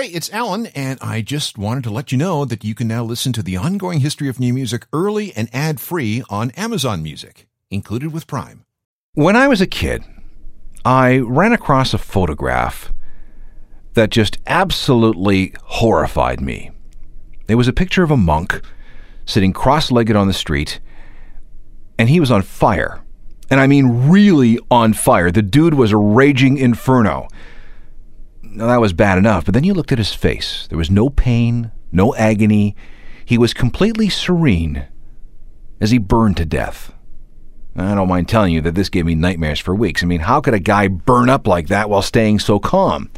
Hey, it's Alan, and I just wanted to let you know that you can now listen to the ongoing history of new music early and ad free on Amazon Music, included with Prime. When I was a kid, I ran across a photograph that just absolutely horrified me. It was a picture of a monk sitting cross legged on the street, and he was on fire. And I mean, really on fire. The dude was a raging inferno. Now, that was bad enough, but then you looked at his face. There was no pain, no agony. He was completely serene as he burned to death. I don't mind telling you that this gave me nightmares for weeks. I mean, how could a guy burn up like that while staying so calm?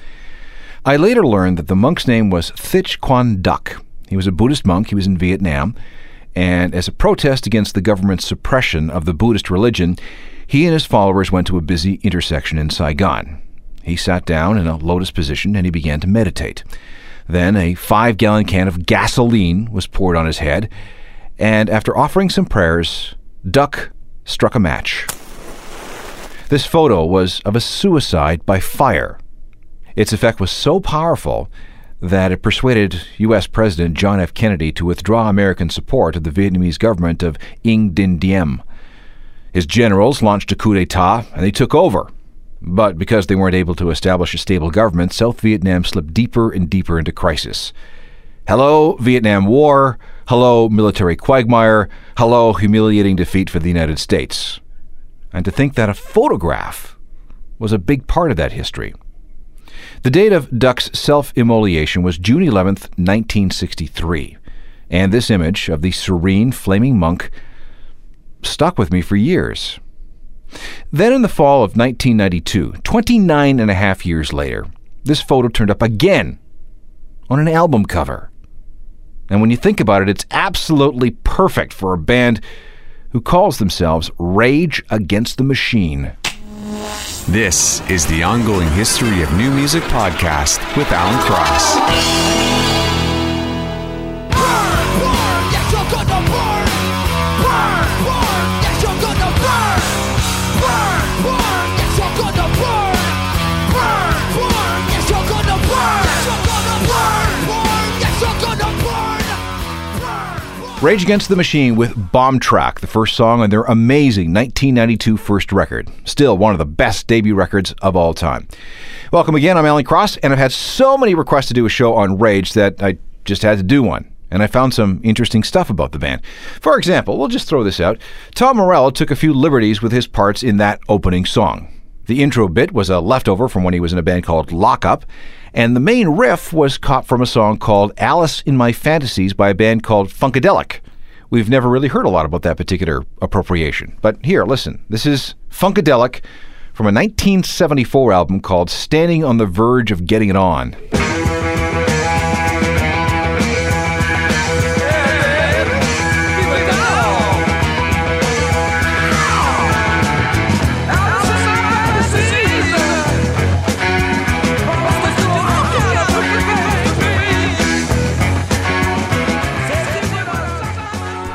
I later learned that the monk's name was Thich Quang Duc. He was a Buddhist monk. He was in Vietnam. And as a protest against the government's suppression of the Buddhist religion, he and his followers went to a busy intersection in Saigon. He sat down in a lotus position and he began to meditate. Then a five gallon can of gasoline was poured on his head, and after offering some prayers, Duc struck a match. This photo was of a suicide by fire. Its effect was so powerful that it persuaded U.S. President John F. Kennedy to withdraw American support of the Vietnamese government of Nguyen Dinh Diem. His generals launched a coup d'etat and they took over. But because they weren't able to establish a stable government, South Vietnam slipped deeper and deeper into crisis. Hello, Vietnam War. Hello, military quagmire. Hello, humiliating defeat for the United States. And to think that a photograph was a big part of that history. The date of Duc's self immolation was June 11, 1963, and this image of the serene, flaming monk stuck with me for years. Then, in the fall of 1992, 29 and a half years later, this photo turned up again on an album cover. And when you think about it, it's absolutely perfect for a band who calls themselves Rage Against the Machine. This is the ongoing history of new music podcast with Alan Cross. Rage Against the Machine with Bomb Track, the first song on their amazing 1992 first record. Still one of the best debut records of all time. Welcome again. I'm Alan Cross, and I've had so many requests to do a show on Rage that I just had to do one. And I found some interesting stuff about the band. For example, we'll just throw this out. Tom Morello took a few liberties with his parts in that opening song. The intro bit was a leftover from when he was in a band called Lock Up, and the main riff was caught from a song called Alice in My Fantasies by a band called Funkadelic. We've never really heard a lot about that particular appropriation. But here, listen. This is Funkadelic from a 1974 album called Standing on the Verge of Getting It On.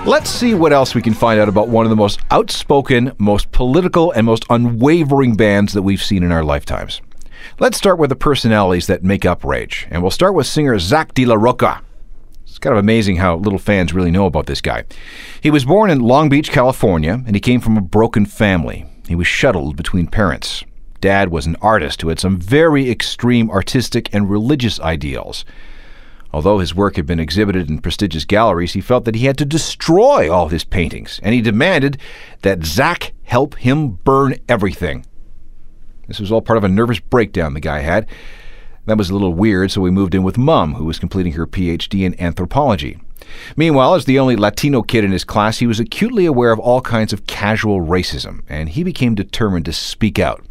Let's see what else we can find out about one of the most outspoken, most political, and most unwavering bands that we've seen in our lifetimes. Let's start with the personalities that make up Rage, and we'll start with singer Zack de la Rocha. It's kind of amazing how little fans really know about this guy. He was born in Long Beach, California, and he came from a broken family. He was shuttled between parents. Dad was an artist who had some very extreme artistic and religious ideals. Although his work had been exhibited in prestigious galleries, he felt that he had to destroy all his paintings, and he demanded that Zack help him burn everything. This was all part of a nervous breakdown the guy had. That was a little weird, so we moved in with Mum, who was completing her PhD in anthropology. Meanwhile, as the only Latino kid in his class, he was acutely aware of all kinds of casual racism, and he became determined to speak out.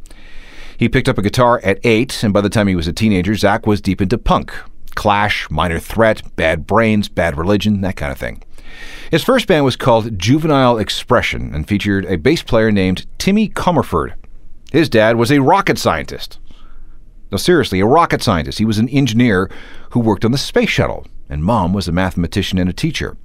He picked up a guitar at eight, and by the time he was a teenager, Zack was deep into punk, Clash, Minor Threat, Bad Brains, Bad Religion, that kind of thing. His first band was called Juvenile Expression and featured a bass player named Timmy Commerford. His dad was a rocket scientist. No, seriously, a rocket scientist. He was an engineer who worked on the space shuttle, and mom was a mathematician and a teacher.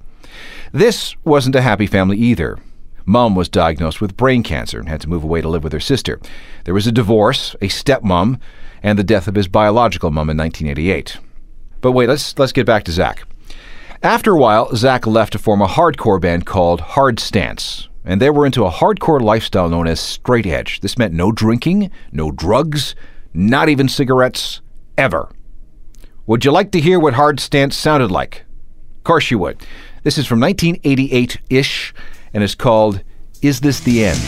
This wasn't a happy family either. Mom was diagnosed with brain cancer and had to move away to live with her sister. There was a divorce, a stepmom, and the death of his biological mom in 1988. But wait, let's let's get back to Zack. After a while, Zack left to form a hardcore band called Hard Stance, and they were into a hardcore lifestyle known as straight edge. This meant no drinking, no drugs, not even cigarettes, ever. Would you like to hear what Hard Stance sounded like? Of course you would. This is from 1988 ish, and it's called Is This the End?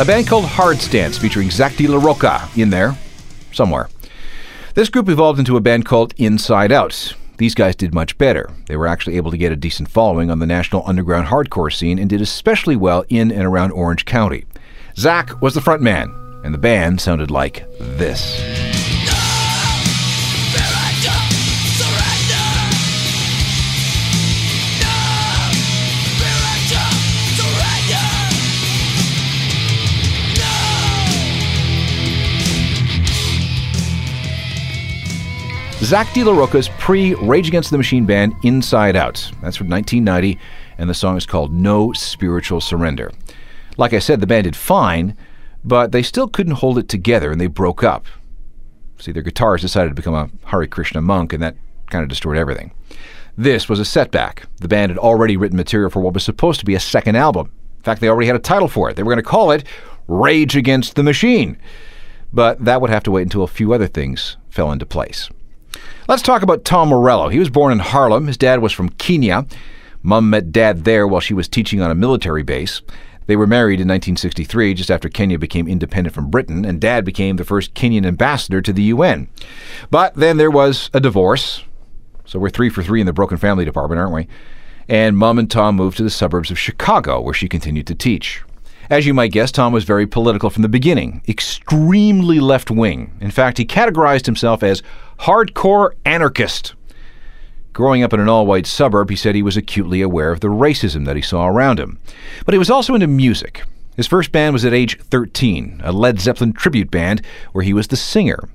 A band called Hard Stance featuring Zack de la Rocha in there, somewhere. This group evolved into a band called Inside Out. These guys did much better. They were actually able to get a decent following on the national underground hardcore scene and did especially well in and around Orange County. Zack was the front man, and the band sounded like this. Zack de la Rocha's pre Rage Against the Machine band Inside Out. That's from 1990, and the song is called No Spiritual Surrender. Like I said, the band did fine, but they still couldn't hold it together and they broke up. See, their guitarist decided to become a Hare Krishna monk, and that kind of destroyed everything. This was a setback. The band had already written material for what was supposed to be a second album. In fact, they already had a title for it. They were going to call it Rage Against the Machine. But that would have to wait until a few other things fell into place. Let's talk about Tom Morello. He was born in Harlem. His dad was from Kenya. Mum met dad there while she was teaching on a military base. They were married in 1963, just after Kenya became independent from Britain, and Dad became the first Kenyan ambassador to the UN. But then there was a divorce. So we're three for three in the broken family department, aren't we? And Mum and Tom moved to the suburbs of Chicago, where she continued to teach. As you might guess, Tom was very political from the beginning, extremely left wing. In fact, he categorized himself as hardcore anarchist. Growing up in an all white suburb, he said he was acutely aware of the racism that he saw around him. But he was also into music. His first band was at age 13, a Led Zeppelin tribute band where he was the singer.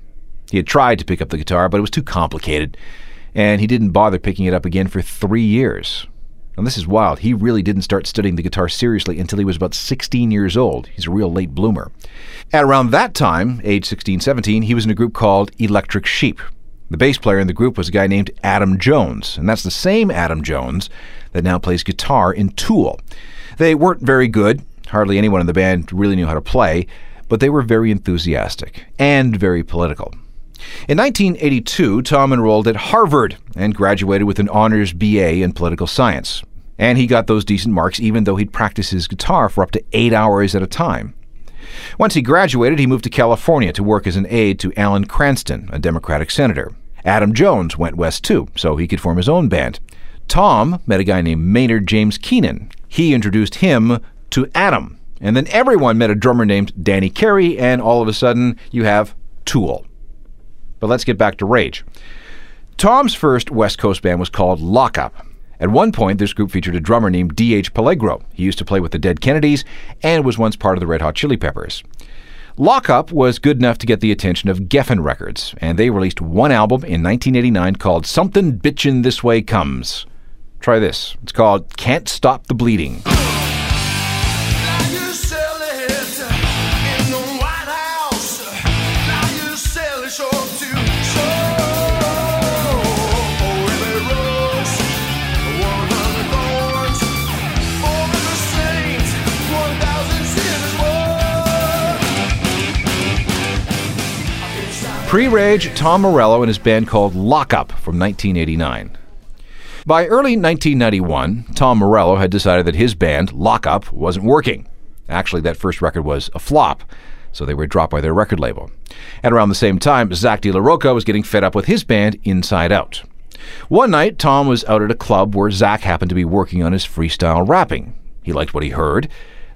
He had tried to pick up the guitar, but it was too complicated, and he didn't bother picking it up again for three years. And this is wild. He really didn't start studying the guitar seriously until he was about 16 years old. He's a real late bloomer. At around that time, age 16, 17, he was in a group called Electric Sheep. The bass player in the group was a guy named Adam Jones, and that's the same Adam Jones that now plays guitar in Tool. They weren't very good. Hardly anyone in the band really knew how to play, but they were very enthusiastic and very political. In 1982, Tom enrolled at Harvard and graduated with an honors BA in political science. And he got those decent marks even though he'd practice his guitar for up to eight hours at a time. Once he graduated, he moved to California to work as an aide to Alan Cranston, a Democratic senator. Adam Jones went west too, so he could form his own band. Tom met a guy named Maynard James Keenan. He introduced him to Adam. And then everyone met a drummer named Danny Carey, and all of a sudden, you have Tool. But let's get back to Rage. Tom's first West Coast band was called Lockup. At one point, this group featured a drummer named D.H. Peligro. He used to play with the Dead Kennedys and was once part of the Red Hot Chili Peppers. Lockup was good enough to get the attention of Geffen Records, and they released one album in 1989 called Something Bitchin' This Way Comes. Try this. It's called Can't Stop the Bleeding. Pre Rage, Tom Morello and his band called Lockup from 1989. By early 1991, Tom Morello had decided that his band, Lockup, wasn't working. Actually, that first record was a flop, so they were dropped by their record label. At around the same time, Zack de was getting fed up with his band, Inside Out. One night, Tom was out at a club where Zack happened to be working on his freestyle rapping. He liked what he heard.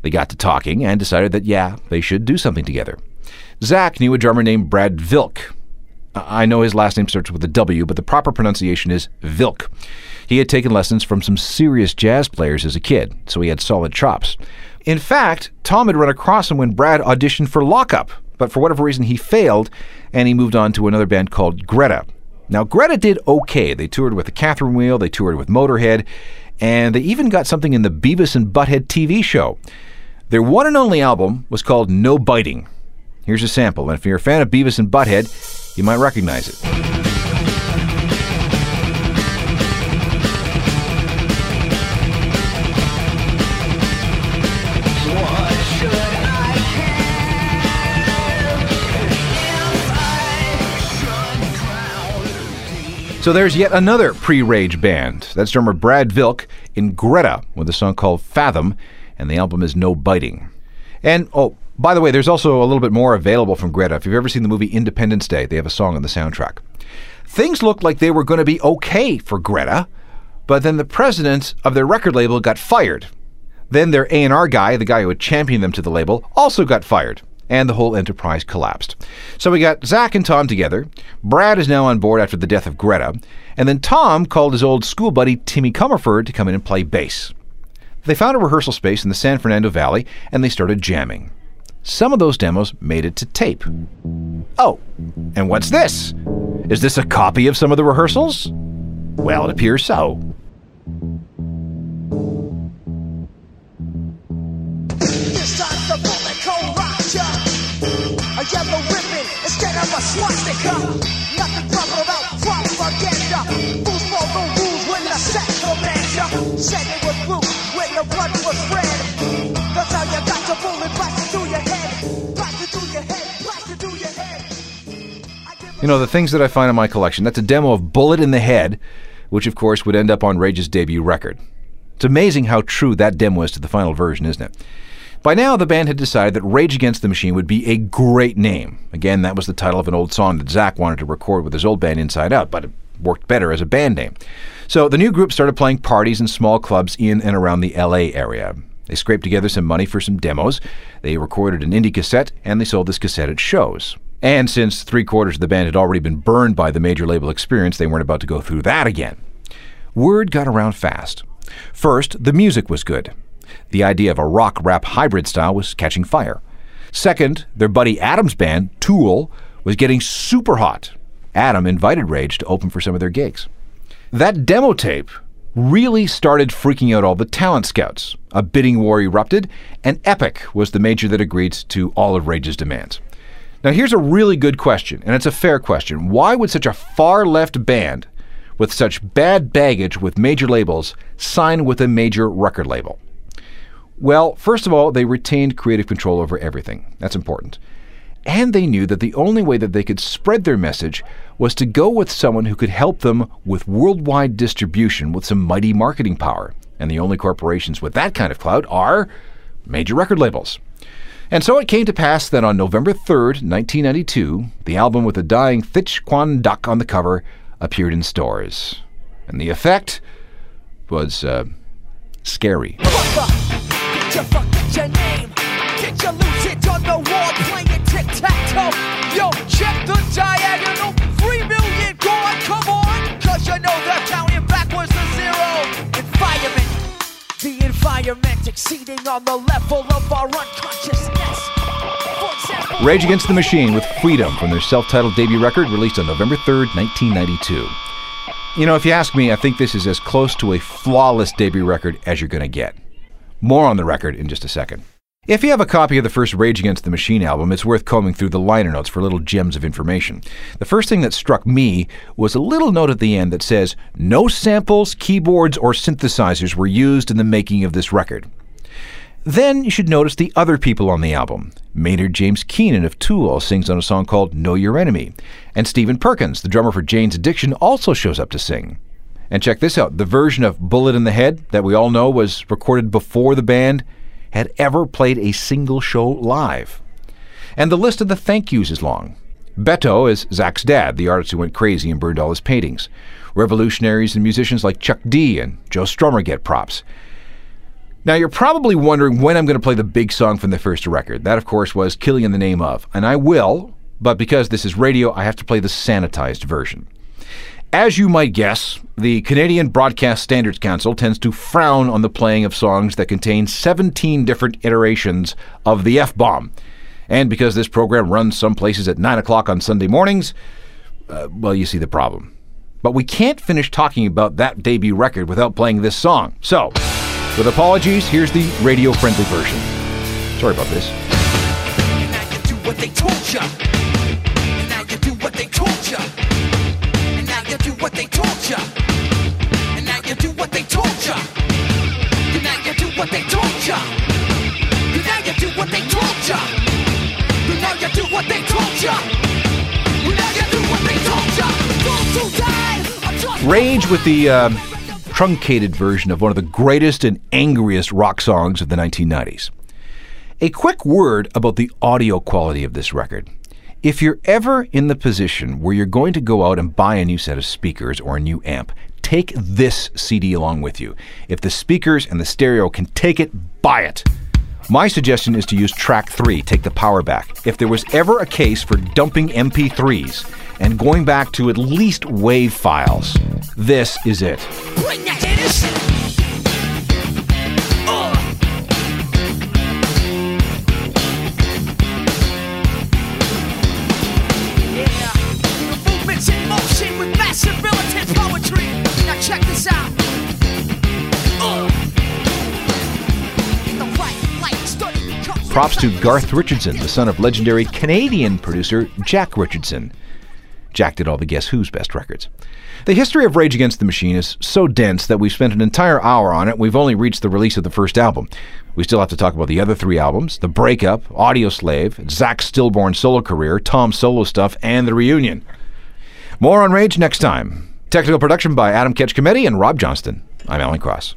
They got to talking and decided that, yeah, they should do something together. Zack knew a drummer named Brad Wilk. I know his last name starts with a W, but the proper pronunciation is Vilk. He had taken lessons from some serious jazz players as a kid, so he had solid chops. In fact, Tom had run across him when Brad auditioned for Lockup, but for whatever reason he failed and he moved on to another band called Greta. Now, Greta did okay. They toured with the Catherine Wheel, they toured with Motorhead, and they even got something in the Beavis and Butthead TV show. Their one and only album was called No Biting. Here's a sample, and if you're a fan of Beavis and Butthead, you might recognize it. So there's yet another pre Rage band. That's drummer Brad Wilk in Greta with a song called Fathom, and the album is No Biting. And, oh, by the way, there's also a little bit more available from Greta. If you've ever seen the movie Independence Day, they have a song on the soundtrack. Things looked like they were going to be okay for Greta, but then the president of their record label got fired. Then their A&R guy, the guy who had championed them to the label, also got fired and the whole enterprise collapsed. So we got Zack and Tom together. Brad is now on board after the death of Greta, and then Tom called his old school buddy Timmy Commerford to come in and play bass. They found a rehearsal space in the San Fernando Valley and they started jamming. Some of those demos made it to tape. Oh, and what's this? Is this a copy of some of the rehearsals? Well, it appears so. You know, the things that I find in my collection, that's a demo of Bullet in the Head, which of course would end up on Rage's debut record. It's amazing how true that demo is to the final version, isn't it? By now, the band had decided that Rage Against the Machine would be a great name. Again, that was the title of an old song that Zack wanted to record with his old band Inside Out, but it worked better as a band name. So the new group started playing parties in small clubs in and around the LA area. They scraped together some money for some demos. They recorded an indie cassette, and they sold this cassette at shows. And since three quarters of the band had already been burned by the major label experience, they weren't about to go through that again. Word got around fast. First, the music was good. The idea of a rock rap hybrid style was catching fire. Second, their buddy Adam's band, Tool, was getting super hot. Adam invited Rage to open for some of their gigs. That demo tape really started freaking out all the talent scouts. A bidding war erupted, and Epic was the major that agreed to all of Rage's demands. Now, here's a really good question, and it's a fair question. Why would such a far left band with such bad baggage with major labels sign with a major record label? Well, first of all, they retained creative control over everything. That's important. And they knew that the only way that they could spread their message was to go with someone who could help them with worldwide distribution with some mighty marketing power. And the only corporations with that kind of clout are major record labels. And so it came to pass that on November 3rd, 1992, the album with the dying Thich Quang Duc on the cover appeared in stores. And the effect was uh, scary. It on the Rage Against the Machine with Freedom from their self titled debut record released on November 3rd, 1992. You know, if you ask me, I think this is as close to a flawless debut record as you're going to get. More on the record in just a second. If you have a copy of the first Rage Against the Machine album, it's worth combing through the liner notes for little gems of information. The first thing that struck me was a little note at the end that says, No samples, keyboards, or synthesizers were used in the making of this record. Then you should notice the other people on the album. Maynard James Keenan of Tool sings on a song called Know Your Enemy, and Stephen Perkins, the drummer for Jane's Addiction, also shows up to sing. And check this out the version of Bullet in the Head that we all know was recorded before the band had ever played a single show live. And the list of the thank yous is long. Beto is Zack's dad, the artist who went crazy and burned all his paintings. Revolutionaries and musicians like Chuck D and Joe Strummer get props. Now, you're probably wondering when I'm going to play the big song from the first record. That, of course, was Killing in the Name of. And I will, but because this is radio, I have to play the sanitized version. As you might guess, the Canadian Broadcast Standards Council tends to frown on the playing of songs that contain 17 different iterations of the F bomb. And because this program runs some places at 9 o'clock on Sunday mornings, uh, well, you see the problem. But we can't finish talking about that debut record without playing this song. So, with apologies, here's the radio friendly version. Sorry about this. Rage with the uh, truncated version of one of the greatest and angriest rock songs of the 1990s. A quick word about the audio quality of this record. If you're ever in the position where you're going to go out and buy a new set of speakers or a new amp, take this CD along with you. If the speakers and the stereo can take it, buy it. My suggestion is to use track 3, take the power back. If there was ever a case for dumping MP3s and going back to at least WAV files, this is it. bring the hitters. Yeah, the movement's in motion with massive militant poetry. Now check this out. Oh. The right light study comes Props to Garth Richardson, the son of legendary Canadian producer Jack Richardson. Jack did all the Guess Who's best records. The history of Rage Against the Machine is so dense that we've spent an entire hour on it. And we've only reached the release of the first album. We still have to talk about the other three albums The Breakup, Audio Slave, Zack Stillborn solo career, Tom solo stuff, and The Reunion. More on Rage next time. Technical production by Adam Ketchcometti and Rob Johnston. I'm Alan Cross.